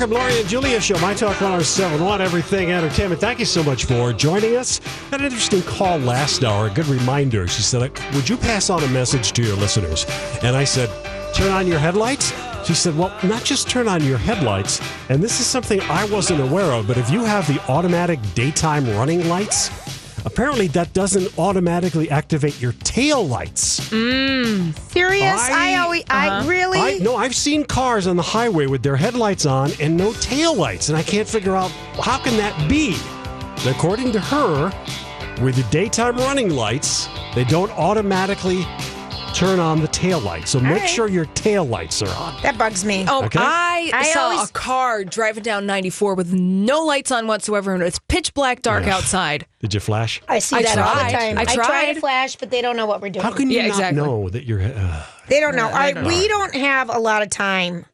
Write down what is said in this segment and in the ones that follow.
Welcome, Lori and Julia Show. My Talk 1071, Everything Entertainment. Thank you so much for joining us. Had an interesting call last hour. A good reminder. She said, Would you pass on a message to your listeners? And I said, Turn on your headlights? She said, Well, not just turn on your headlights. And this is something I wasn't aware of, but if you have the automatic daytime running lights, apparently that doesn't automatically activate your tail lights. Mmm, serious? I, always, I uh-huh. really. I, no, I've seen cars on the highway with their headlights on and no tail lights, and I can't figure out how can that be. And according to her, with the daytime running lights, they don't automatically turn on the tail lights. So make right. sure your tail lights are on. that bugs me. Oh, Okay. I, I saw always- a car driving down 94 with no lights on whatsoever, and it's pitch black dark Yeah. outside. Did you flash? I see I that all the time. I try tried. to flash, but they don't know what we're doing. How can you Yeah, not exactly. know that you're? Uh, they don't know. Yeah, all right, they don't we don't have a lot of time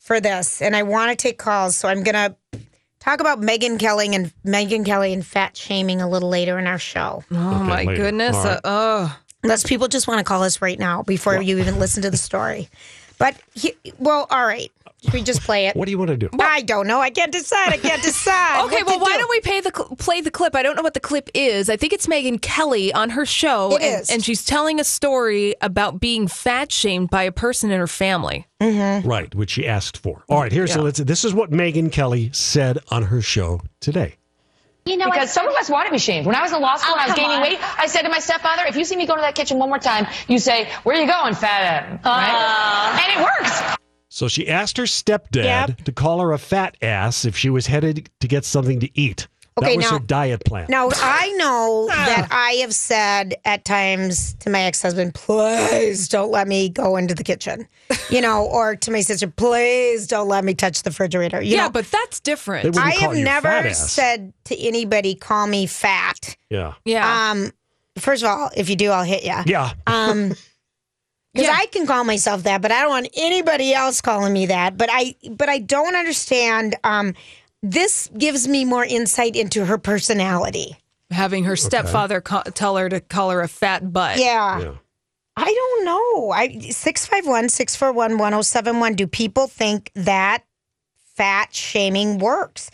for this, and I want to take calls, so I'm gonna talk about Megyn Kelly and Megyn Kelly and fat shaming a little later in our show. Oh, my later. goodness. All right. Uh, oh. Unless people just want to call us right now before you even listen to the story. But he, well, all right. Should we just play it? what do you want to do? I don't know. I can't decide. I can't decide. Okay, what well, to why do. don't we pay the cl- play the clip? I don't know what the clip is. I think it's Megyn Kelly on her show, It and, is. and she's telling a story about being fat shamed by a person in her family. Mm-hmm. Right, which she asked for. All right, here's so let's. This is what Megyn Kelly said on her show today. You know, because some of us want to be shamed. When I was in law school and I was oh, gaining weight, I said to my stepfather, if you see me go to that kitchen one more time, you say, where are you going, fat ass? Right? And it works. So she asked her stepdad Yep. to call her a fat ass if she was headed to get something to eat. Okay, that was now- her diet plan. Now I know that I have said at times to my ex-husband, "Please don't let me go into the kitchen," you know, or to my sister, "Please don't let me touch the refrigerator." You yeah, know, but that's different. I have never said to anybody, "Call me fat." Yeah. yeah. Um, first of all, if you do, I'll hit you. Yeah. Um, because Yeah. I can call myself that, but I don't want anybody else calling me that. But I, but I don't understand. Um, this gives me more insight into her personality. Having her stepfather ca- tell her to call her a fat butt. Yeah. Yeah. I don't know. I 651 641 1071. Do people think that fat shaming works?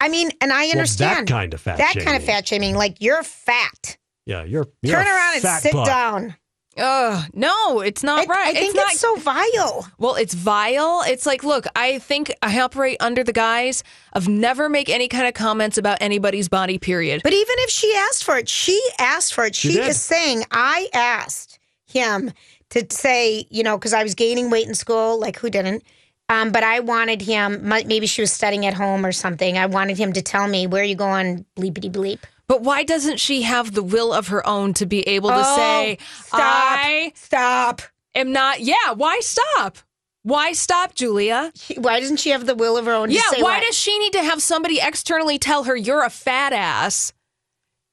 I mean, and I understand that understand kind of fat That kind of fat shaming, like you're fat. Yeah. You're, you're Turn a around and sit butt. down. Ugh, no, it's not I, right. I think not it's, so vile. Well, it's vile. It's like, look, I think I operate under the guise of never make any kind of comments about anybody's body, period. But even if she asked for it, she asked for it. She, did. is saying, I asked him to say, you know, because I was gaining weight in school, like who didn't? Um, but I wanted him, maybe she was studying at home or something. I wanted him to tell me, where are you going, bleepity bleep. But why doesn't she have the will of her own to be able to Oh, say, stop. I Stop. am not, yeah, why stop? Why stop, Julia? She- Why doesn't she have the will of her own to Yeah, why what? does she need to have somebody externally tell her you're a fat ass?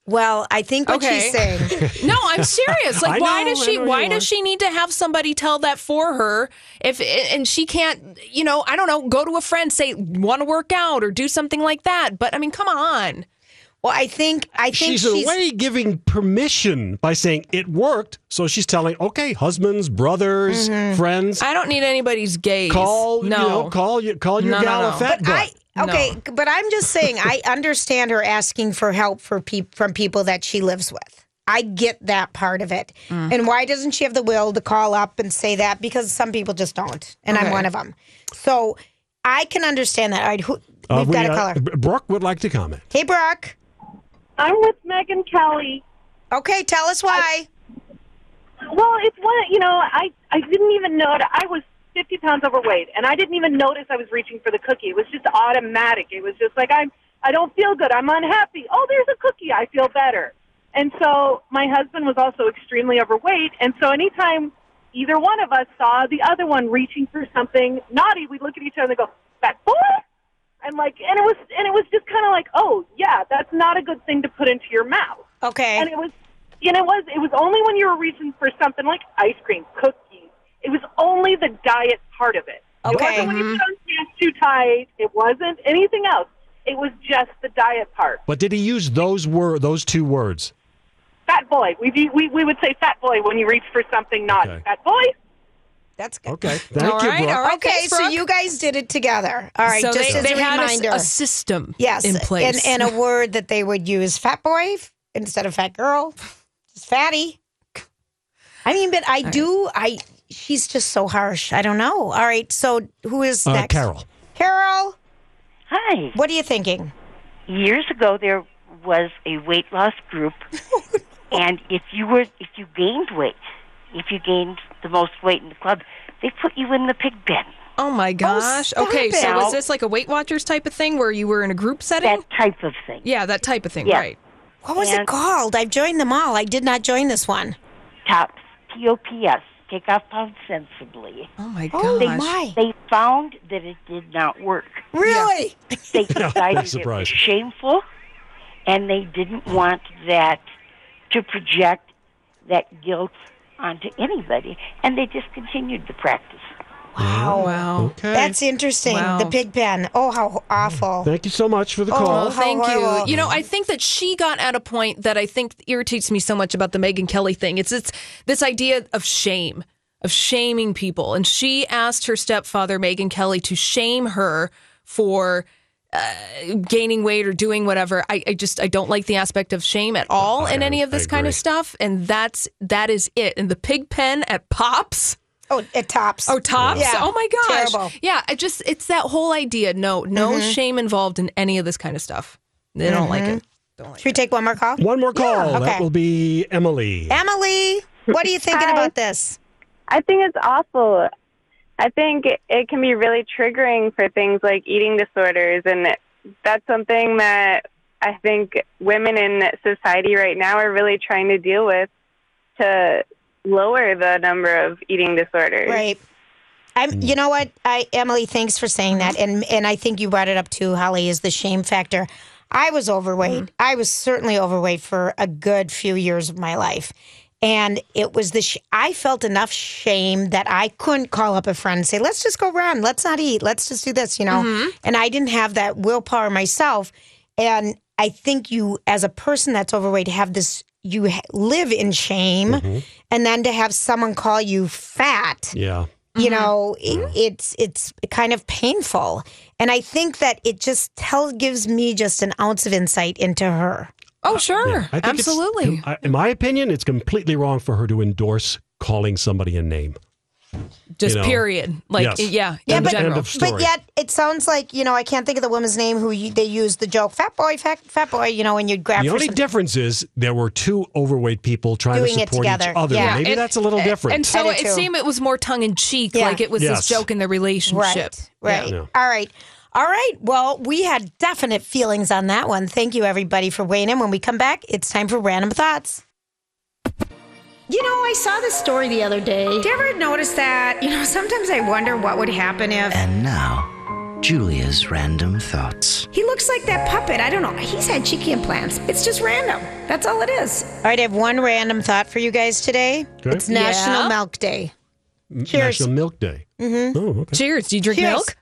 Well, I think what Okay. she's saying. No, I'm serious. I Like, why know, does she? Why does she need to have somebody tell that for her? If and she can't, you know, I don't know, go to a friend, say want to work out or do something like that. But I mean, come on. Well, I think I think She's, she's, in a way giving permission by saying it worked. So she's telling, okay, husbands, brothers, Mm-hmm. friends, I don't need anybody's gaze. call, no, you know, call you, call your No, no, gal a no. fat butt. I okay, but I'm just saying I understand her asking for help for peop from people that she lives with. I get that part of it. Mm. And why doesn't she have the will to call up and say that? Because some people just don't, and I'm one of them. So I can understand that. All right, who, Uh, we've we, got a uh, caller. B- Brooke would like to comment. Hey, Brooke. I'm with Megyn Kelly. Okay, tell us why. Well, it's one. You know, I I didn't even know that I was 50 pounds overweight, and I didn't even notice I was reaching for the cookie. It was just automatic. It was just like I'm. I don't feel good. I'm unhappy. Oh, there's a cookie. I feel better. And so my husband was also extremely overweight, and so anytime either one of us saw the other one reaching for something naughty, we'd look at each other and go, "Fat boy." And like, and it was, and it was just kind of like, oh yeah, that's not a good thing to put into your mouth. Okay. And it was, and it was, it was only when you were reaching for something like ice cream, cookies. It was only the diet part of it. It Okay. wasn't when you put on pants too tight. It wasn't anything else. It was just the diet part. But did he use those word those two words? Fat boy. We we we would say fat boy when you reach for something not Okay. Fat boy. That's good. Okay. Thank All you, right, all right. Okay, Thanks, so you guys did it together. All right, so just they, as they a had reminder. a, system yes, in place. And, and a word that they would use fat boy instead of fat girl. Just fatty. I mean, but I do, I, she's just so harsh. I don't know. All right, so who is Uh, next? Carol. Carol, Hi. what are you thinking? Years ago, there was a weight loss group, and if you were if you gained weight, if you gained the most weight in the club, they put you in the pig pen. oh my oh, gosh. stop okay, it. so was this like a Weight Watchers type of thing where you were in a group setting? That type of thing. yeah, that type of thing, Yeah. right? What was it called? I've joined them all. I did not join this one. Tops. T O P S. Take off pounds sensibly. Oh my Oh, gosh. my. They found that it did not work. Really? They decided it was surprised. shameful, and they didn't want that to project that guilt onto anybody, and they discontinued the practice. Oh, wow. Okay. That's interesting. Wow. The pig pen. Oh, how awful. Thank you so much for the oh, call. Well, thank you. You know, I think that she got at a point that I think irritates me so much about the Megyn Kelly thing. It's it's this idea of shame, of shaming people, and she asked her stepfather Megyn Kelly to shame her for uh, gaining weight or doing whatever. I, I just I don't like the aspect of shame at all in any of this kind of stuff, and that's that is it. And the pig pen at Pops. Oh, it tops. Oh, tops! Yeah. Oh my gosh! Terrible. Yeah, I just it's that whole idea. No, no shame involved in any of this kind of stuff. They don't like it. Should we take one more call? One more call. Okay. That will be Emily. Emily, what are you thinking about this? I think it's awful. I think it, it can be really triggering for things like eating disorders, and that's something that I think women in society right now are really trying to deal with to lower the number of eating disorders. Right. I'm, mm. you know what, I, Emily, thanks for saying that, mm-hmm. and and I think you brought it up too, Holly, is the shame factor. I was overweight. Mm-hmm. I was certainly overweight for a good few years of my life, and it was the sh- I felt enough shame that I couldn't call up a friend and say, "Let's just go run. Let's not eat. Let's just do this," you know. Mm-hmm. And I didn't have that willpower myself, and I think you, as a person that's overweight, have this. You ha- live in shame, mm-hmm. and then to have someone call you fat Yeah. you mm-hmm. know it, it's it's kind of painful and i think that it just tell gives me just an ounce of insight into her Oh, sure, I think absolutely. in, in my opinion, it's completely wrong for her to endorse calling somebody a name. Just you know. period. Like Yes. yeah, Yeah, in but- End of story. but yet it sounds like you know i can't think of the woman's name who you, they use the joke fat boy fat, fat boy you know when you grab The for only some- difference is there were two overweight people trying Doing to support each other. Yeah. Maybe And- that's a little different. And so it too. seemed it was more tongue in cheek, Yeah. like it was Yes. this joke in the relationship. right right Yeah. all right all right well we had definite feelings on that one thank you everybody for weighing in when we come back it's time for random thoughts you know, I saw this story the other day. Did you ever notice that? You know, sometimes I wonder what would happen if And now, Julia's random thoughts. He looks like that puppet. I don't know. He's had cheeky implants. It's just random. That's all it is. All right, I have one random thought for you guys today. Okay. It's National Yeah. Milk Day. Cheers. National Milk Day. Mm-hmm. Oh, okay. Cheers. Do you drink Cheers. milk?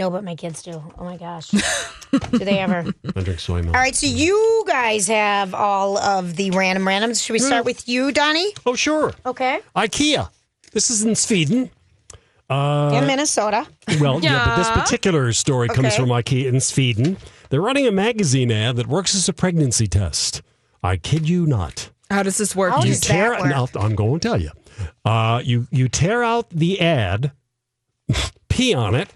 No, but my kids do. Oh my gosh. do they ever? I drink soy milk. All right, so you guys have all of the random randoms. Should we start with you, Donnie? Oh, sure. Okay. IKEA. This is in Sweden. In Minnesota. Well, yeah. but this Yeah. particular story comes Okay. from IKEA in Sweden. They're running a magazine ad that works as a pregnancy test. I kid you not. How does this work? How you does tear that work? Now, I'm going to tell you. Uh, you you tear out the ad, pee on it,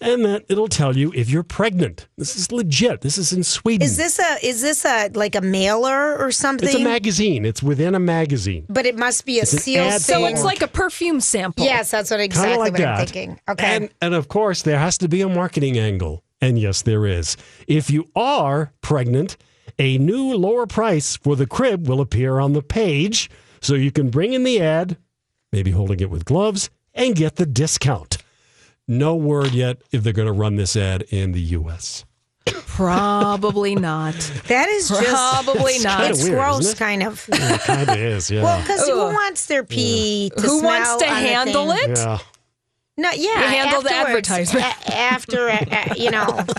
and that it'll tell you if you're pregnant. This is legit. This is in Sweden. Is this a is this a like a mailer or something? It's a magazine. It's within a magazine. But it must be a It's an seal so it's like a perfume sample. yes, that's what Kind exactly of like what that. I'm thinking. Okay. And and of course there has to be a marketing angle. And yes, there is. If you are pregnant, a new lower price for the crib will appear on the page, so you can bring in the ad, maybe holding it with gloves, and get the discount. No word yet if they're going to run this ad in the U.S. Probably not. that is just Probably not. It's weird, gross, isn't it? kind of. It kind of is, yeah. Well, because who wants their pee to Who wants to handle it? yeah. No, yeah. You handle the advertisement. a- after, uh, you know.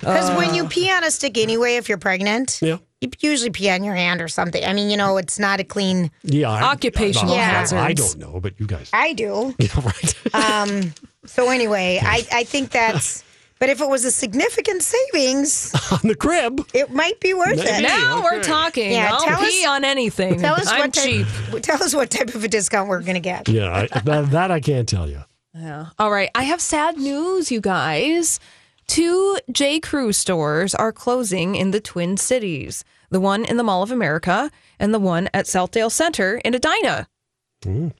Because when you pee on a stick anyway, if you're pregnant, Yeah. you usually pee on your hand or something. I mean, you know, it's not a clean. Yeah. I- Occupational I, hazards. I don't know, but you guys. I do. Yeah, right. Um, so anyway, I, I think that's. But if it was a significant savings, on the crib. it might be worth Maybe. it. Now we're talking. Yeah, I'll tell pee us- on anything. Tell us I'm what type, cheap. Tell us what type of a discount we're going to get. Yeah, I, that, that I can't tell you. Yeah. All right. I have sad news, you guys. Two J. Crew stores are closing in the Twin Cities. The one in the Mall of America and the one at Southdale Center in Edina. Mm.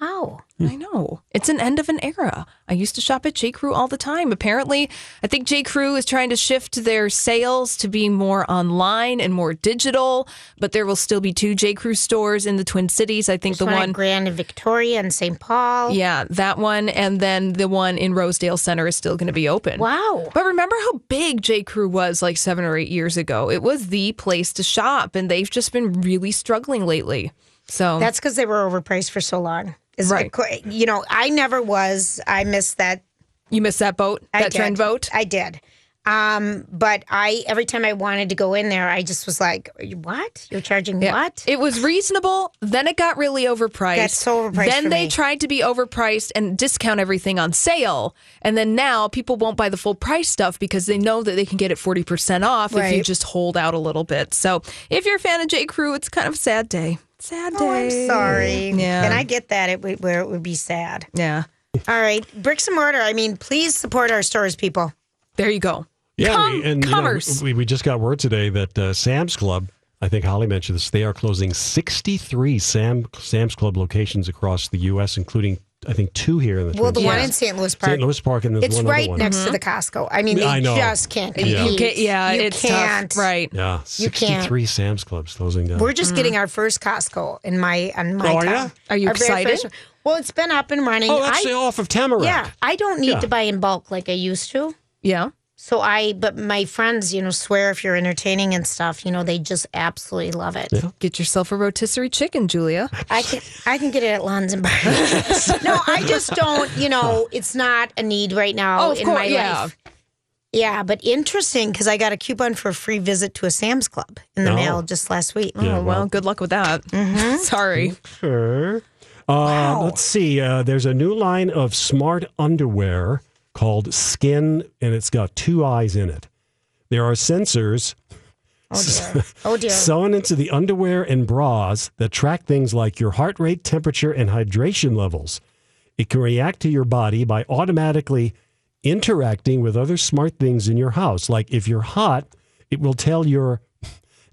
Wow. I know. It's an end of an era. I used to shop at J. Crew all the time. Apparently, I think J. Crew is trying to shift their sales to be more online and more digital, but there will still be two J. Crew stores in the Twin Cities. I think The the one one Grand and Victoria and St. Paul. Yeah, that one and then the one in Rosedale Center is still going to be open. Wow. But remember how big J. Crew was like 7 or 8 years ago. It was the place to shop and they've just been really struggling lately. So That's because they were overpriced for so long. Is Right. it you know, I never was. I missed that. you missed that boat, I that did. trend vote. I did. Um, but I every time I wanted to go in there, I just was like, "What? You're charging Yeah. what?" It was reasonable. Then it got really overpriced. Got so overpriced Then they me. tried to be overpriced and discount everything on sale. And then now people won't buy the full price stuff because they know that they can get it 40% off if you just hold out a little bit. So if you're a fan of J. Crew, it's kind of a sad day. Sad day. Oh, I'm sorry. Yeah. and I get that it would, where it would be sad. Yeah. All right, bricks and mortar. I mean, please support our stores, people. There you go. Yeah, Com- we, and you know, commerce. we, we just got word today that uh, Sam's Club, I think Holly mentioned this, they are closing 63 Sam Sam's Club locations across the U.S., including, I think, two here in the Well, the Twin one in St. Louis Park. St. Louis Park, and there's It's one right other one. next to the Costco. I mean, mm-hmm. they I know. just can't Yeah. You can't, yeah, you it's can't. tough. Right. Yeah, You can't. 63 Sam's Clubs closing down. We're just mm-hmm. getting our first Costco in my on my Oh, are town. ya? Are you Our very excited? first. Well, it's been up and running. oh, actually, I, off of Tamarack. yeah, I don't need Yeah. to buy in bulk like I used to. Yeah. So I, but my friends, you know, swear if you're entertaining and stuff, you know, they just absolutely love it. Yeah. Get yourself a rotisserie chicken, Julia. I can, I can get it at Lon's and Barney's. no, I just don't. You know, it's not a need right now Oh, of in course, my yeah. life. Yeah, but interesting because I got a coupon for a free visit to a Sam's Club in the Oh. mail just last week. Yeah, oh, well, well. good luck with that. Sorry. Sure. Uh, Let's see. Uh, there's a new line of smart underwear called Skiin, and it's got two eyes in it. There are sensors Oh dear. Oh dear. sewn into the underwear and bras that track things like your heart rate, temperature, and hydration levels. It can react to your body by automatically interacting with other smart things in your house. Like if you're hot, it will tell your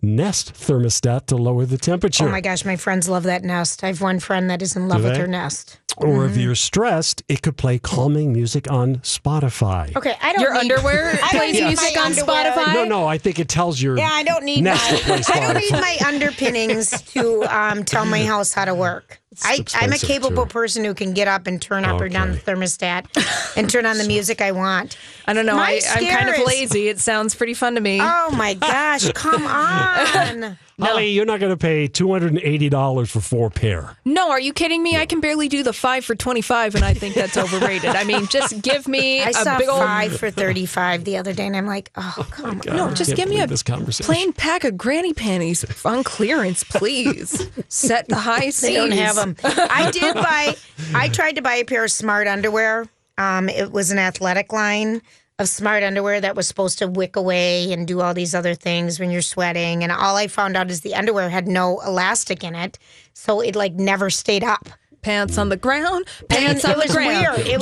Nest thermostat to lower the temperature. Oh my gosh, my friends love that Nest. I have one friend that is in love Do with they? her Nest. Or if you're stressed, it could play calming music on Spotify. Okay, I don't Your need, underwear plays need music on underwear. Spotify? No, no, I think it tells your Yeah, I don't need Nest to play my I don't need my underpinnings to um, tell my house how to work. I, I'm a capable too. person who can get up and turn up or down the thermostat and turn on the music I want. I don't know. My I, I'm kind of lazy. It sounds pretty fun to me. Oh my gosh, come on. Holly, you're not going to pay $280 for four pair. No, are you kidding me? I can barely do the five for 25, and I think that's overrated. I mean, just give me I a saw big old. five for 35 the other day, and I'm like, oh, come on. No, just give me a this plain pack of granny panties on clearance, please. Set the high seas. They don't have them. I did buy. I tried to buy a pair of smart underwear. Um, it was an athletic line. Of smart underwear that was supposed to wick away and do all these other things when you're sweating. And all I found out is the underwear had no elastic in it, so it like never stayed up. Pants on the ground, And pants it on the was ground. weird. It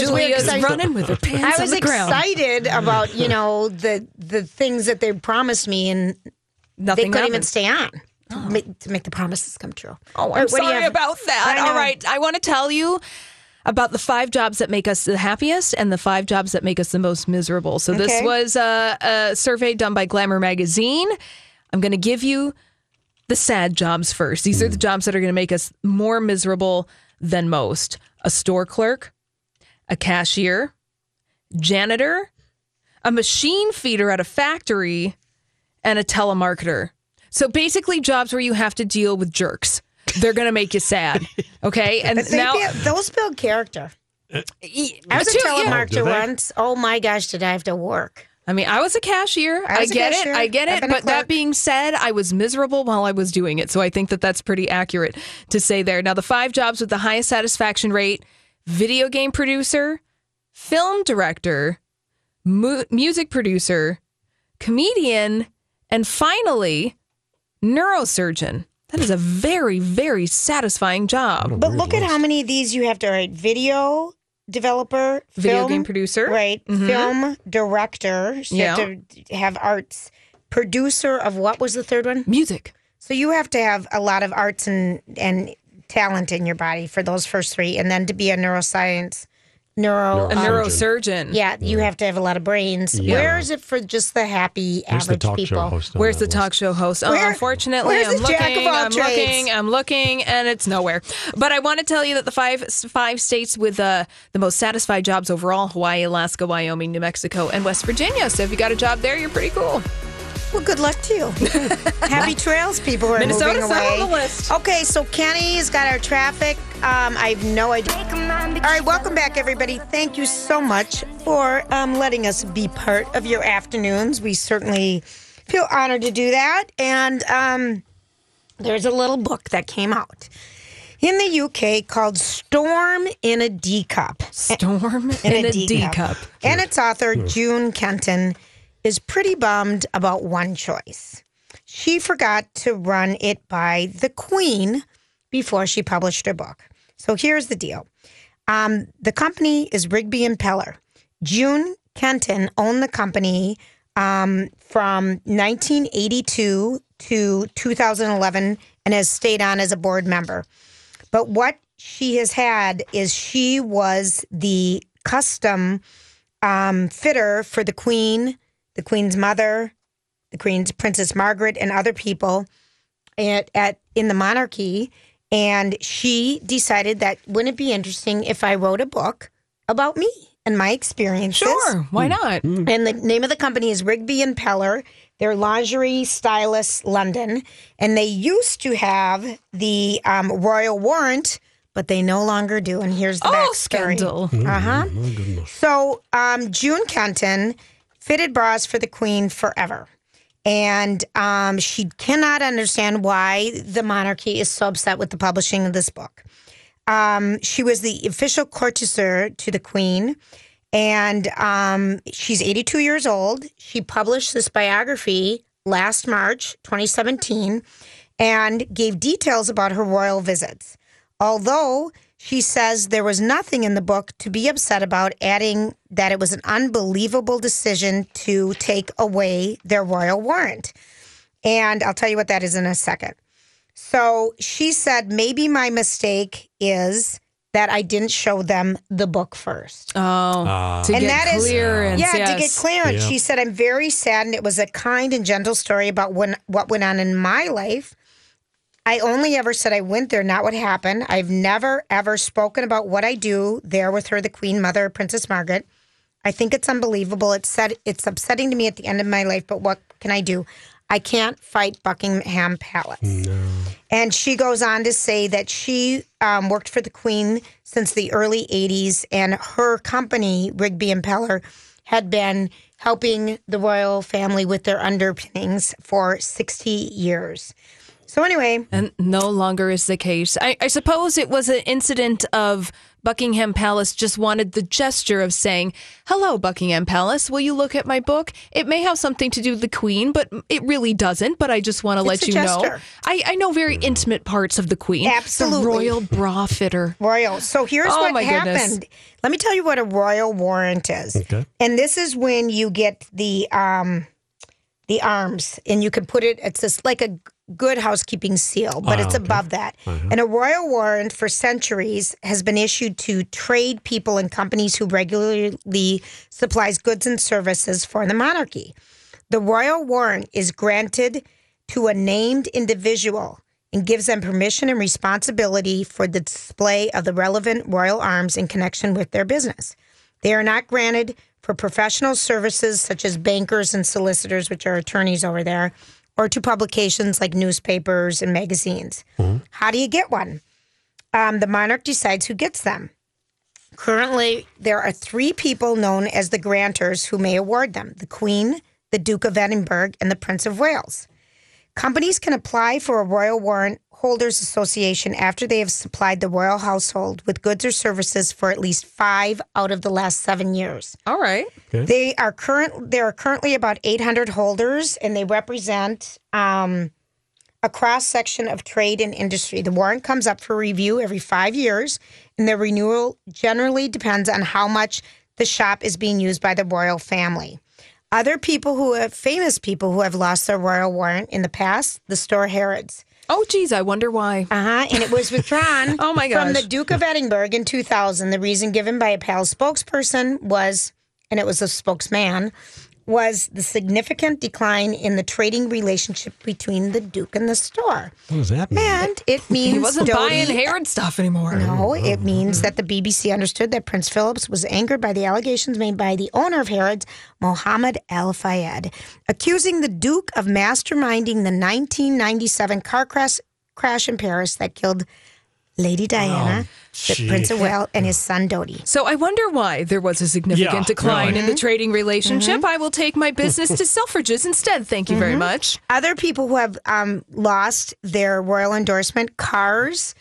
Julia's running with her pants I was on the ground. excited about you know the the things that they promised me, and Nothing they couldn't even happened. stay on to, oh. make, to make the promises come true. Oh, I'm What- what do you sorry about that. I know. All right, I want to tell you about the five jobs that make us the happiest and the five jobs that make us the most miserable. So this Okay. was a, a survey done by Glamour magazine. I'm going to give you the sad jobs first. These are the hmm. jobs that are going to make us more miserable than most. A store clerk, a cashier, janitor, a machine feeder at a factory, and a telemarketer. So basically, jobs where you have to deal with jerks. They're going to make you sad. Okay. And they now, build- those build character. Eh, eh, I was a Too, yeah. telemarketer oh, do once. Oh my gosh, did I have to work? I mean, I was a cashier. I I, get cashier. it. I get it. But that being said, I was miserable while I was doing it. So I think that that's pretty accurate to say there. Now, the five jobs with the highest satisfaction rate video game producer, film director, mu- music producer, comedian, and finally, neurosurgeon. That is a very, very satisfying job. But look at how many of these you have to write: video developer, Video film, game producer. right? Mhm. Film director. So you Yeah. have to have arts. Producer of what was the third one? Music. So you have to have a lot of arts and and talent in your body for those first three, and then to be a neuroscience neuro A um, neurosurgeon. Yeah, you have to have a lot of brains. Yeah. Where is it for just the happy Where's average talk people? show host? on Where's that the talk show host? Oh, Where- unfortunately, where's I'm looking, I'm trades? looking, I'm looking, and it's nowhere. But I want to tell you that the five five states with uh, the most satisfied jobs overall: Hawaii, Alaska, Wyoming, New Mexico, and West Virginia. So if you got a job there, you're pretty cool. Well, good luck to you. Happy trails, people who are Minnesota's moving not away. on the list. Okay, so Kenny's got our traffic. Um, I have no idea. All right, welcome back, everybody. Thank you so much for um, letting us be part of your afternoons. We certainly feel honored to do that. And um, there's a little book that came out in the UK called Storm in a D Cup. Storm in, in a a D, D cup. cup. And its author, June Kenton, is pretty bummed about one choice. She forgot to run it by the Queen before she published her book. So here's the deal um, the company is Rigby and Peller. June Kenton owned the company um, from 1982 to 2011 and has stayed on as a board member. But what she has had is she was the custom um, fitter for the Queen, the Queen's mother, the Queen's Princess Margaret, and other people at, at in the monarchy. And she decided that wouldn't it be interesting if I wrote a book about me and my experiences? Sure, why not? And the name of the company is Rigby and Peller. They're lingerie stylists London, and they used to have the um, royal warrant, but they no longer do. And here's the Oh, backstory. scandal. Uh huh. Goodness. So um, June Kenton fitted bras for the Queen forever. And um, she cannot understand why the monarchy is so upset with the publishing of this book. Um, she was the official corsetiere to the Queen, and um, she's 82 years old. She published this biography last March 2017 and gave details about her royal visits. Although She says there was nothing in the book to be upset about, adding that it was an unbelievable decision to take away their royal warrant. And I'll tell you what that is in a second. So she said, maybe my mistake is that I didn't show them the book first. Oh, Ah. to and get that is clearance. yeah, to get yes. clearance. Yeah. She said, "I'm very sad, and it was a kind and gentle story about when what went on in my life. I only ever said I went there, not what happened. I've never ever spoken about what I do there with her, the Queen Mother, Princess Margaret. I think it's unbelievable. It's said it's upsetting to me at the end of my life, but what can I do? I can't fight Buckingham Palace." And she goes on to say that she um, worked for the Queen since the early 80s, and her company, Rigby and Peller, had been helping the royal family with their underpinnings for 60 years. So, anyway, And no longer is the case. I, I suppose it was an incident of Buckingham Palace just wanted the gesture of saying, Hello, Buckingham Palace, will you look at my book? It may have something to do with the Queen, but it really doesn't. But I just want to let It's a you know. gesture. I, I know very intimate parts of the Queen. Absolutely. The royal bra fitter. royal. So, here's Oh, what my goodness. happened. Let me tell you what a royal warrant is. Okay. And this is when you get the um the arms and you can put it it's just like a good housekeeping seal, but Ah, it's okay. above that. And a royal warrant for centuries has been issued to trade people and companies who regularly supplies goods and services for the monarchy. The royal warrant is granted to a named individual and gives them permission and responsibility for the display of the relevant royal arms in connection with their business. They are not granted for professional services such as bankers and solicitors, which are attorneys over there, or to publications like newspapers and magazines. How do you get one? Um, the monarch decides who gets them. Currently, there are three people known as the grantors who may award them the Queen, the Duke of Edinburgh, and the Prince of Wales. Companies can apply for a Royal Warrant Holders Association after they have supplied the royal household with goods or services for at least five out of the last seven years. All right. They are current. There are currently about 800 holders, and they represent um, a cross section of trade and industry. The warrant comes up for review every five years, and the renewal generally depends on how much the shop is being used by the royal family. Other people who have famous people who have lost their royal warrant in the past, the store Harrods. Oh, geez, I wonder why. Uh huh. And it was withdrawn Oh, my gosh. from the Duke of Edinburgh in 2000. The reason given by a palace spokesperson was, and it was a spokesman, was the significant decline in the trading relationship between the Duke and the store. What does that mean? And it means He wasn't Dodie- buying Harrods stuff anymore. No, oh, it means that the BBC understood that Prince Philip was angered by the allegations made by the owner of Harrods, Mohammed Al Fayed, accusing the Duke of masterminding the 1997 car crash, crash in Paris that killed Lady Diana, the gee. Prince of Wales, and his son Dodi. So I wonder why there was a significant Yeah, decline really. in the mm-hmm. trading relationship. Mm-hmm. I will take my business to Selfridges instead. Thank you very mm-hmm. much. Other people who have um, lost their royal endorsement, Carr's,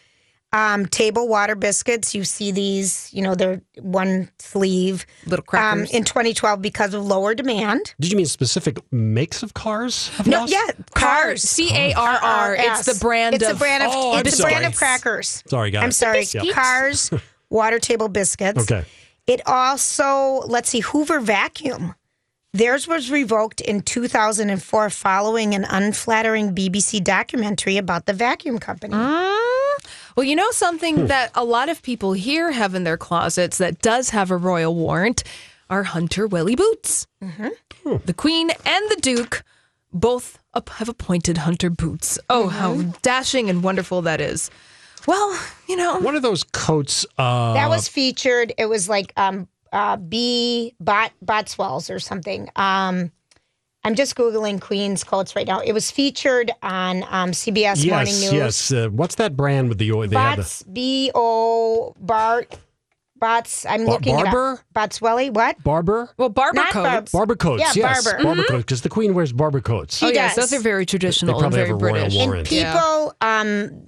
um, table water biscuits. You see these, you know, they're one sleeve. Little Um, crackers. in 2012 because of lower demand. Did you mean specific makes of cars? No, lost? yeah, Carr's. C A R R. It's the brand It's of. a brand of. Oh, I'm it's a brand of crackers. Sorry, guys. I'm sorry. Biscuits. Carr's, water table biscuits. Okay. It also, let's see, Hoover Vacuum. Theirs was revoked in 2004 following an unflattering BBC documentary about the vacuum company. Well, you know something that a lot of people here have in their closets that does have a royal warrant are Hunter Welly boots. The Queen and the Duke both have appointed Hunter boots. Oh, how dashing and wonderful that is. Well, you know, one of those coats? Uh, That was featured. It was like um, uh, B. Bot, Botswells or something. Um, I'm just Googling Queen's coats right now. It was featured on um, CBS Morning News. yes. Uh, what's that brand with the oil? They have the- Bots, B O Bart, Bots. I'm Bar- looking Barbour? it up. Botswelly, what? Barbour. well, Barbour Not coats. barb- Barbour coats, Yeah, yes, Barbour. Barbour coats, because the queen wears Barbour coats. She oh, yes, does. those are very traditional and probably very have a royal British. warrant. And Yeah. people um,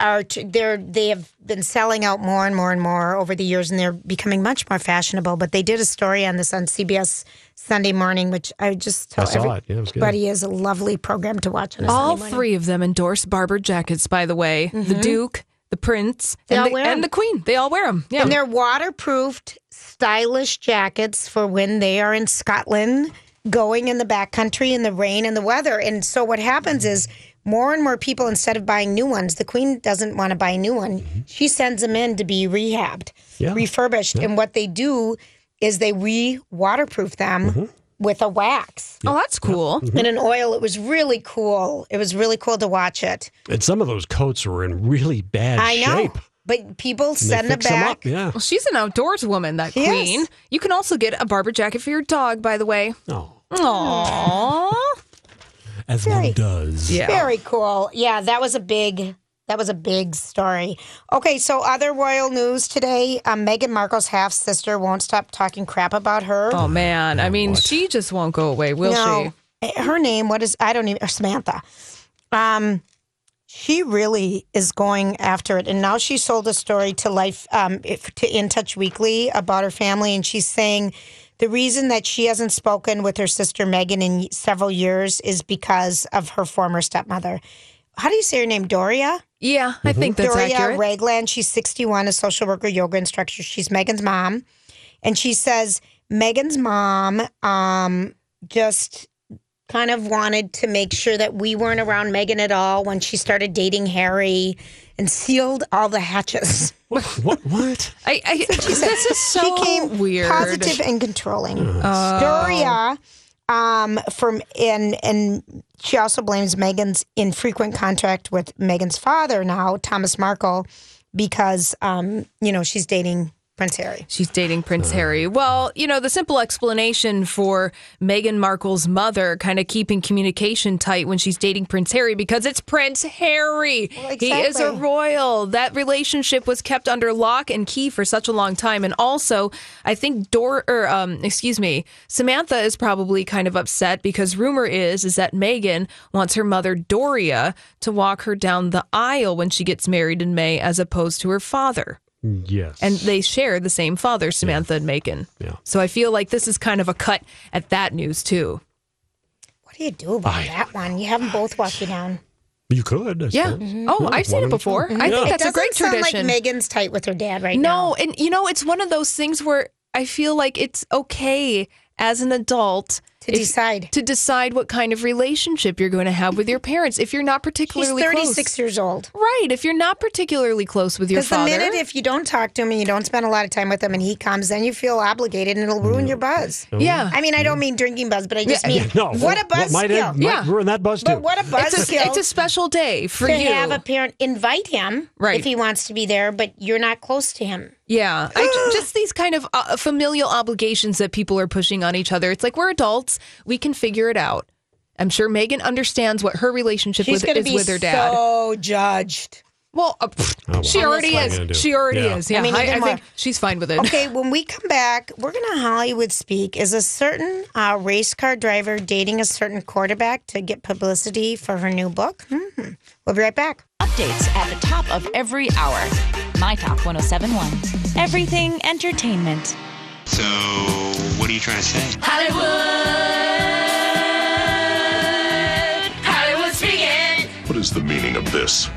are t- they're they have been selling out more and more and more over the years, and they're becoming much more fashionable. But they did a story on this on CBS Sunday Morning, which I just tell I saw it. Yeah, it was good. everybody is a lovely program to watch on a All Sunday morning. three of them endorse Barbour jackets, by the way. The mm-hmm. Duke, the prince, They and, the, wear 'em. and the queen. They all wear them. Yeah. And they're waterproofed, stylish jackets for when they are in Scotland, going in the backcountry in the rain and the weather. And so what happens is more and more people, instead of buying new ones, the queen doesn't want to buy a new one. Mm-hmm. She sends them in to be rehabbed, Yeah. refurbished. And what they do is they re waterproof them mm-hmm. with a wax oh, that's cool. and an oil. It was really cool. It was really cool to watch it. And some of those coats were in really bad shape. I know. shape. But people And they send them fix 'em back. up, Yeah. Well, she's an outdoors woman, that She is. queen. You can also get a Barbour jacket for your dog, by the way. Oh, Aww. as one does. Yeah. Very cool. Yeah, that was a big that was a big story. Okay, so other royal news today. Um, Meghan Markle's half sister won't stop talking crap about her. Oh man, I mean, she just won't go away, will no, she? her name. What is? I don't even. Samantha. Um, she really is going after it, and now she sold a story to Life um if- to In Touch Weekly about her family, and she's saying. The reason that she hasn't spoken with her sister Meghan in several years is because of her former stepmother. How do you say her name? Doria? Yeah, I think that's Doria accurate. Ragland. She's 61, a social worker, yoga instructor. She's Meghan's mom. And she says Meghan's mom um, just kind of wanted to make sure that we weren't around Meghan at all when she started dating Harry and sealed all the hatches. What? What? what? I, I, this is so she came weird. positive and controlling. Oh. Doria, um, from and and she also blames Meghan's infrequent contact with Meghan's father now, Thomas Markle, because um, you know she's dating Prince Harry. She's dating Prince Harry. Well, you know, the simple explanation for Meghan Markle's mother kind of keeping communication tight when she's dating Prince Harry because it's Prince Harry. He is a royal. That relationship was kept under lock and key for such a long time. And also, I think Dor or um, excuse me, Samantha is probably kind of upset because rumor is is that Meghan wants her mother Doria to walk her down the aisle when she gets married in May as opposed to her father. Yes. And they share the same father, Samantha and Meghan. Yeah. So I feel like this is kind of a cut at that news too. What do you do about that one? You have them both walk you down. You could. I Yeah. suppose. Oh, Yeah, I've seen it at a before. I Yeah. think It that's a doesn't great sound tradition. like Meghan's tight with her dad right now. no, and you know, it's one of those things where I feel like it's okay as an adult To decide. to decide what kind of relationship you're going to have with your parents if you're not She's particularly 36 close. years old. Right, if you're not particularly close with your Because the minute if you don't talk to him and you don't spend a lot of time with him and he comes, then you feel obligated and it'll ruin your buzz. yeah. I mean, I don't mean drinking buzz, but I just mean Yeah, no. what a buzz might, skill. might Yeah. ruin that buzz too. But what a buzz it's a, skill it's a special day for to you. To have a parent invite him Right. if he wants to be there, but you're not close to him. Yeah, I, just these kind of uh, familial obligations that people are pushing on each other. It's like we're adults; we can figure it out. I'm sure Meghan understands what her relationship She's with, going to is be with her dad. so judged. well, uh, pfft, Oh, well. she already is. What are you gonna do? She already Yeah. is. Yeah, I mean, I, even I think she's fine with it. Okay, when we come back, we're going to Hollywood speak. Is a certain uh, race car driver dating a certain quarterback to get publicity for her new book? Hmm. We'll be right back. Updates at the top of every hour. My Talk 1071. Everything entertainment. So, what are you trying to say? Hollywood! Hollywood speaking! What is the meaning of this?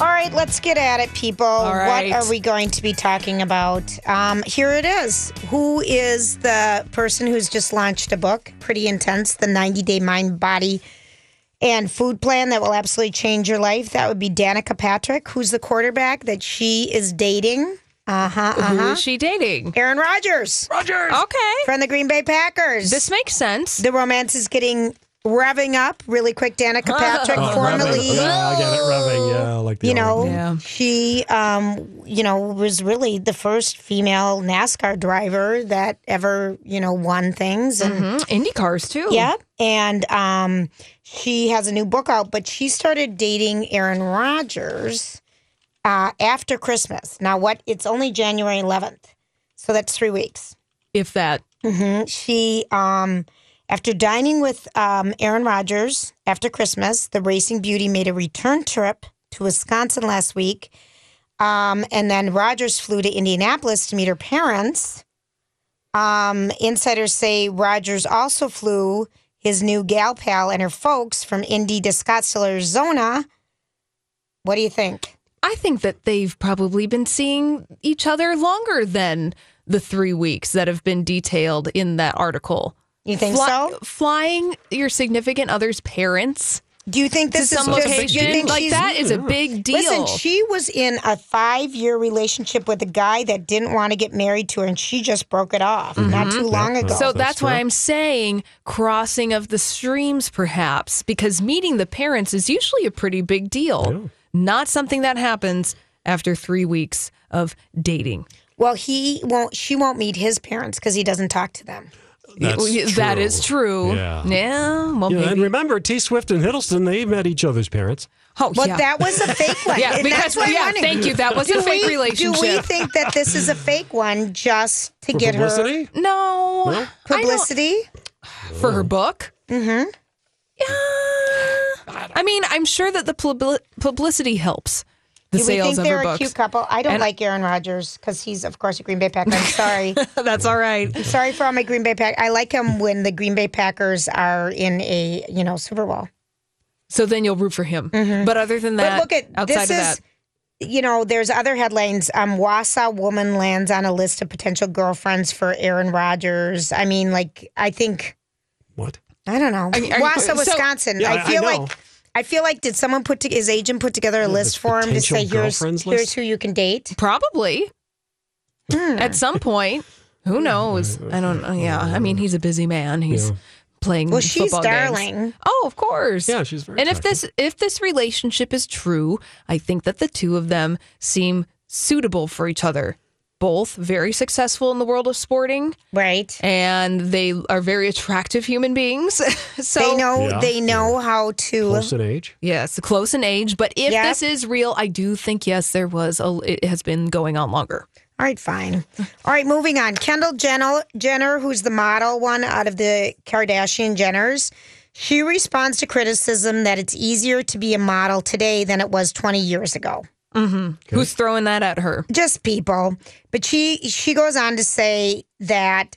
All right, let's get at it, people. right. What are we going to be talking about? Um, here it is. Who is the person who's just launched a book? Pretty intense. The 90 day mind, body, and food plan that will absolutely change your life. That would be Danica Patrick, who's the quarterback that she is dating. Uh huh. Uh-huh. is she dating? Aaron Rodgers Rogers! Okay, from the Green Bay Packers. this makes sense. the romance is getting revving up really quick. Danica Patrick, Oh, formerly. Yeah, I get it. Revving. Yeah, I like the you know, Yeah. she, um, you know, was really the first female NASCAR driver that ever, you know, won things. And Mhm. Indy cars too. yeah, and um, she has a new book out, but she started dating Aaron Rodgers uh, after Christmas. Now, what? It's only January 11th, so that's three weeks. if that. hmm She, um, after dining with um, Aaron Rodgers after Christmas, the racing beauty made a return trip to Wisconsin last week. Um, and then Rodgers flew to Indianapolis to meet her parents. Um, insiders say Rodgers also flew his new gal pal and her folks from Indy to Scottsdale, Arizona. What do you think? I think that they've probably been seeing each other longer than the three weeks that have been detailed in that article. You think so? Flying your significant other's parents. Do you think this to is some just- location you think like that is a big deal? Listen, she was in a five-year relationship with a guy that didn't want to get married to her, and she just broke it off not too long ago. Mm-hmm. So that's, why I'm saying crossing of the streams, perhaps, because meeting the parents is usually a pretty big deal. Not something that happens after three weeks of dating. Well, he won't. She won't meet his parents because he doesn't talk to them. That's Y- true. is true. Yeah. Yeah. Well, Yeah, and remember, T Swift and Hiddleston, they met each other's parents. Oh, but yeah. that was a fake one. Yeah, and because- that's yeah, wondering. thank you. That was a fake we- relationship. Do we think that this is a fake one just to For get publicity? her No. No? publicity? For her book? Mm-hmm. Yeah. I mean, I'm sure that the publicity helps the Do we sales think of they're her a books. cute couple? I don't And- like Aaron Rodgers because he's, of course, a Green Bay Packer. I'm sorry. That's all right. I'm sorry for all my Green Bay Pack. I like him when the Green Bay Packers are in a you know Super Bowl. So then you'll root for him. But other than that, Mm-hmm. but look at outside this of is. that, You know, there's other headlines. Um, Wausau woman lands on a list of potential girlfriends for Aaron Rodgers. I mean, like, I think. What? I don't know. I mean, are you- Wausau, so- Wisconsin. Yeah, I- I I feel like. I feel like did someone put to, his agent put together a list for him to say here's girlfriends here's who you can date? probably Hmm. at some point. Who knows? I don't know. Yeah. I mean, he's a busy man. He's Yeah. playing Well, she's football games. darling. Oh, of course. Yeah, she's very And if this if this relationship is true, I think that the two of them seem suitable for each other. Both very successful in the world of sporting, right? And they are very attractive human beings. so they know Yeah. they know how to Close in age. Yes, close in age. But if Yep. this is real, I do think yes, there was a. It has been going on longer. All right, fine. All right, moving on. Kendall Jenner, Jenner, who's the model one out of the Kardashian Jenners, she responds to criticism that it's easier to be a model today than it was 20 years ago. Mm-hmm. Who's throwing that at her? Just people. But she she goes on to say that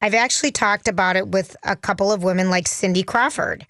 I've actually talked about it with a couple of women like Cindy Crawford,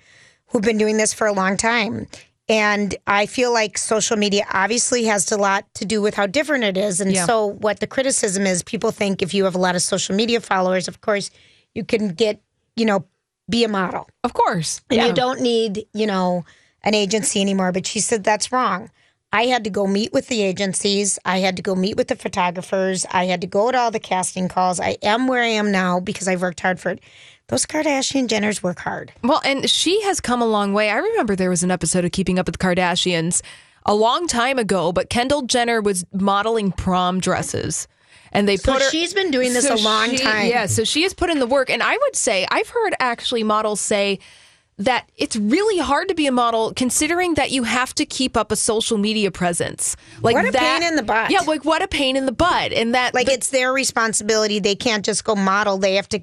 who've been doing this for a long time. And I feel like social media obviously has a lot to do with how different it is. And Yeah. so, what the criticism is, people think if you have a lot of social media followers, of course, you can get, you know, be a model. Of course. And Yeah. you don't need, you know, an agency anymore. But she said that's wrong. I had to go meet with the agencies. I had to go meet with the photographers. I had to go to all the casting calls. I am where I am now because I've worked hard for it. Those Kardashian Jenners work hard. Well, and she has come a long way. I remember there was an episode of Keeping Up with the Kardashians a long time ago, but Kendall Jenner was modeling prom dresses. And they So put her, she's been doing this a long she- time. Yeah, so she has put in the work. And I would say, I've heard actually models say that it's really hard to be a model considering that you have to keep up a social media presence. Like What a that, pain in the butt. Yeah, like what a pain in the butt. And that Like it's their responsibility. They can't just go model. They have to.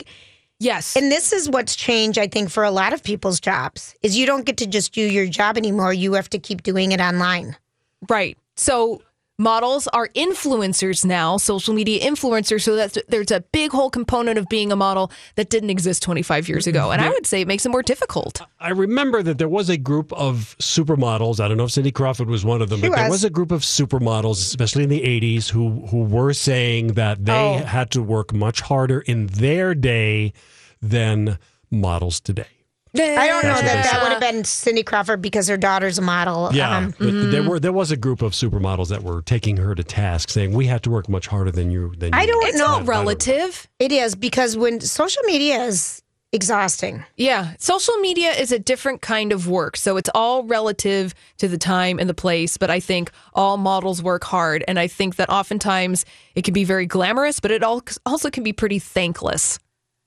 Yes. And this is what's changed, I think, for a lot of people's jobs is you don't get to just do your job anymore. You have to keep doing it online. Right. So models are influencers now, social media influencers. So that's there's a big whole component of being a model that didn't exist 25 years ago, and I would say it makes it more difficult. I remember that there was a group of supermodels. I don't know if Cindy Crawford was one of them, She but there was. was a group of supermodels, especially in the 80s, who, who were saying that they Oh. had to work much harder in their day than models today. I don't know that that would have been Cindy Crawford because her daughter's a model. Yeah, Um, but there were there was a group of supermodels that were taking her to task, saying we have to work much harder than you. Than I don't It's know. all relative. It is because when social media is exhausting. Yeah, social media is a different kind of work. So it's all relative to the time and the place. But I think all models work hard. And I think that oftentimes it can be very glamorous, but it al- also can be pretty thankless.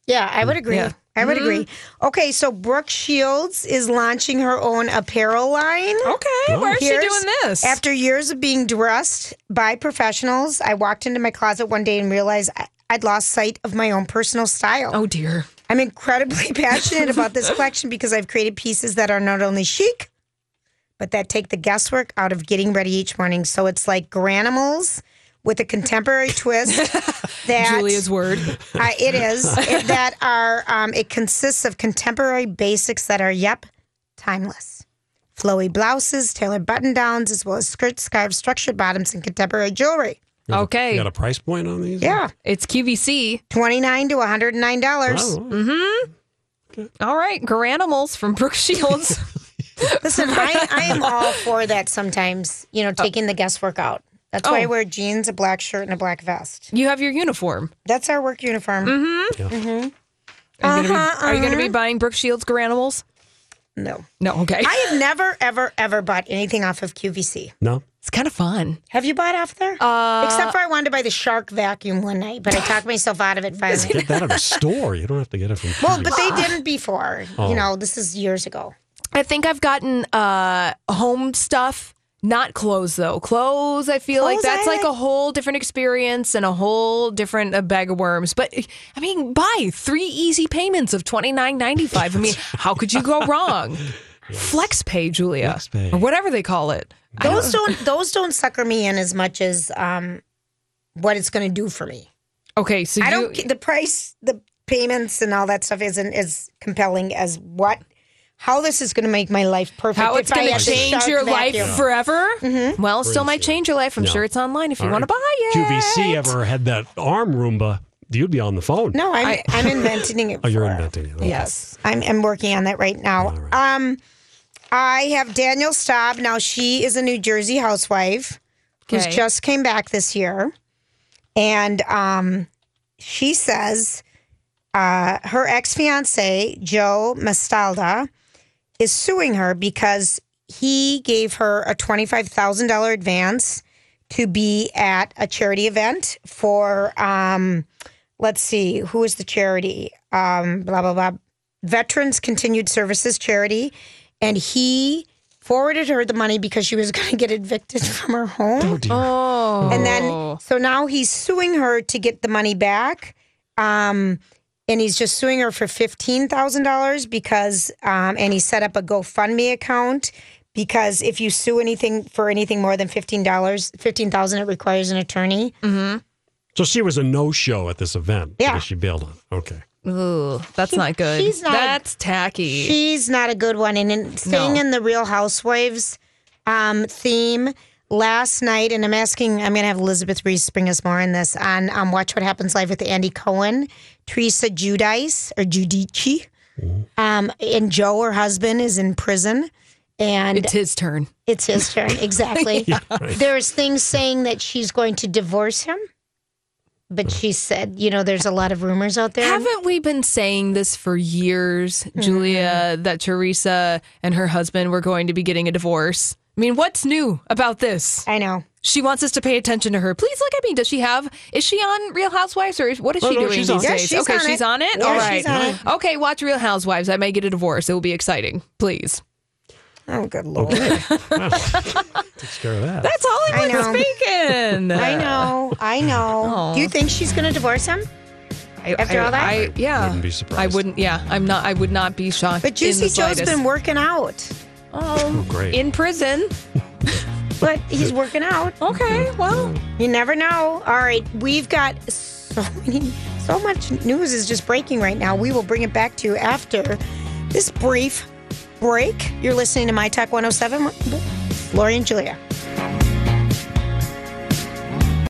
Yeah, I would agree. Yeah. I would Mhm. agree. Okay, so Brooke Shields is launching her own apparel line. Okay, where is she doing this? After years of being dressed by professionals, I walked into my closet one day and realized I- I'd lost sight of my own personal style. Oh dear. I'm incredibly passionate about this collection because I've created pieces that are not only chic, but that take the guesswork out of getting ready each morning. So it's like Garanimals with a contemporary twist. that Julia's word. uh, it is it- that are. Um, it consists of contemporary basics that are yep, timeless. Flowy blouses, tailored button downs, as well as skirts, scarves, structured bottoms, and contemporary jewelry. Okay. You got a price point on these? Yeah, It's QVC. twenty nine to one hundred nine dollars. Oh, Mm-hmm. All right, Garanimals from Brooke Shields. Listen, I, I am all for that. Sometimes, you know, taking the guesswork out. That's why I Oh. wear jeans, a black shirt, and a black vest. you have your uniform. That's our work uniform. Mm-hmm. Mm-hmm. Are you gonna be, Uh-huh, are you going to be uh-huh. buying Brooke Shields Garanimals? No, No. Okay. I have never, ever, ever bought anything off of QVC. No. it's kind of fun. Have you bought off there? Uh, Except for I wanted to buy the shark vacuum one night, but I talked myself out of it finally. Get that at a store. You don't have to get it from. well, but they didn't before. Oh. You know, this is years ago. I think I've gotten uh, home stuff. Not clothes though. Clothes, I feel like Clothes, I that's like like- a whole different experience and a whole different uh, bag of worms. But I mean, buy three easy payments of twenty nine ninety five. I mean, how could you go wrong? Flex pay, Julia, Flex pay. or whatever they call it. I Those don't those don't sucker me in as much as um, what it's going to do for me. Okay, so I you, don't. The price, the payments, and all that stuff isn't as compelling as what. How this is going to make my life perfect. how it's going to change shark your life vacuum. forever? Mhm. Well, it still might Crazy. change your life. I'm No. sure it's online if you All want to buy it. QVC ever had that arm Roomba, you'd be on the phone. No, I'm I- I'm inventing it. Oh, you're inventing it. Okay. Yes. I'm, I'm working on that right now. All right. Um, I have Danielle Staub. Now she is a New Jersey housewife who's just came back this year, and um, she says uh, her ex fiance Joe Mastalda is suing her because he gave her a twenty five thousand dollar advance to be at a charity event for um, let's see who is the charity? Um, blah blah blah. Veterans Continued Services Charity, and he forwarded her the money because she was going to get evicted from her home. Oh, And then, so now he's suing her to get the money back. Um, and he's just suing her for $15,000 because, um, and he set up a GoFundMe account because if you sue anything for anything more than $15, 15000 it requires an attorney. Mm-hmm. So she was a no show at this event. Yeah. because She bailed on. Okay. Ooh, that's not good. she's not- that's tacky. She's not a good one. And in staying No. in the Real Housewives um, theme last night, and I'm asking, I'm going to have Elizabeth Reese bring us more on this on um, Watch What Happens Live with Andy Cohen, Teresa Giudice or Judici, um, and Joe, her husband, is in prison. And it's his turn. it's his turn, exactly. There's things saying that she's going to divorce him, but she said, you know, there's a lot of rumors out there. Haven't we been saying this for years, Mm-hmm. Julia, that Teresa and her husband were going to be getting a divorce? I mean, what's new about this? I know. She wants us to pay attention to her. Please look at me. Does she have? Is she on Real Housewives or is, what is Oh, she no, doing she's these on. Yeah, days? she's okay, on she's it. on it. Yeah, All she's on it. Okay, watch Real Housewives. I may get a divorce. It will be exciting. Please. Oh, good lord. Okay. Well, takes care of that. That's all I I was know. speaking. I know. I know. Aw. Do you think she's going to divorce him? I, After I- all that? I, yeah. Wouldn't be surprised. I wouldn't. Yeah, I'm not. I would not be shocked. But in Juicy the Joe's slightest. been working out. Um, oh, great. in prison. But he's working out. Okay, well, You never know. All right, we've got so many, so much news is just breaking right now. We will bring it back to you after this brief break. You're listening to My Talk 107, Lori and Julia.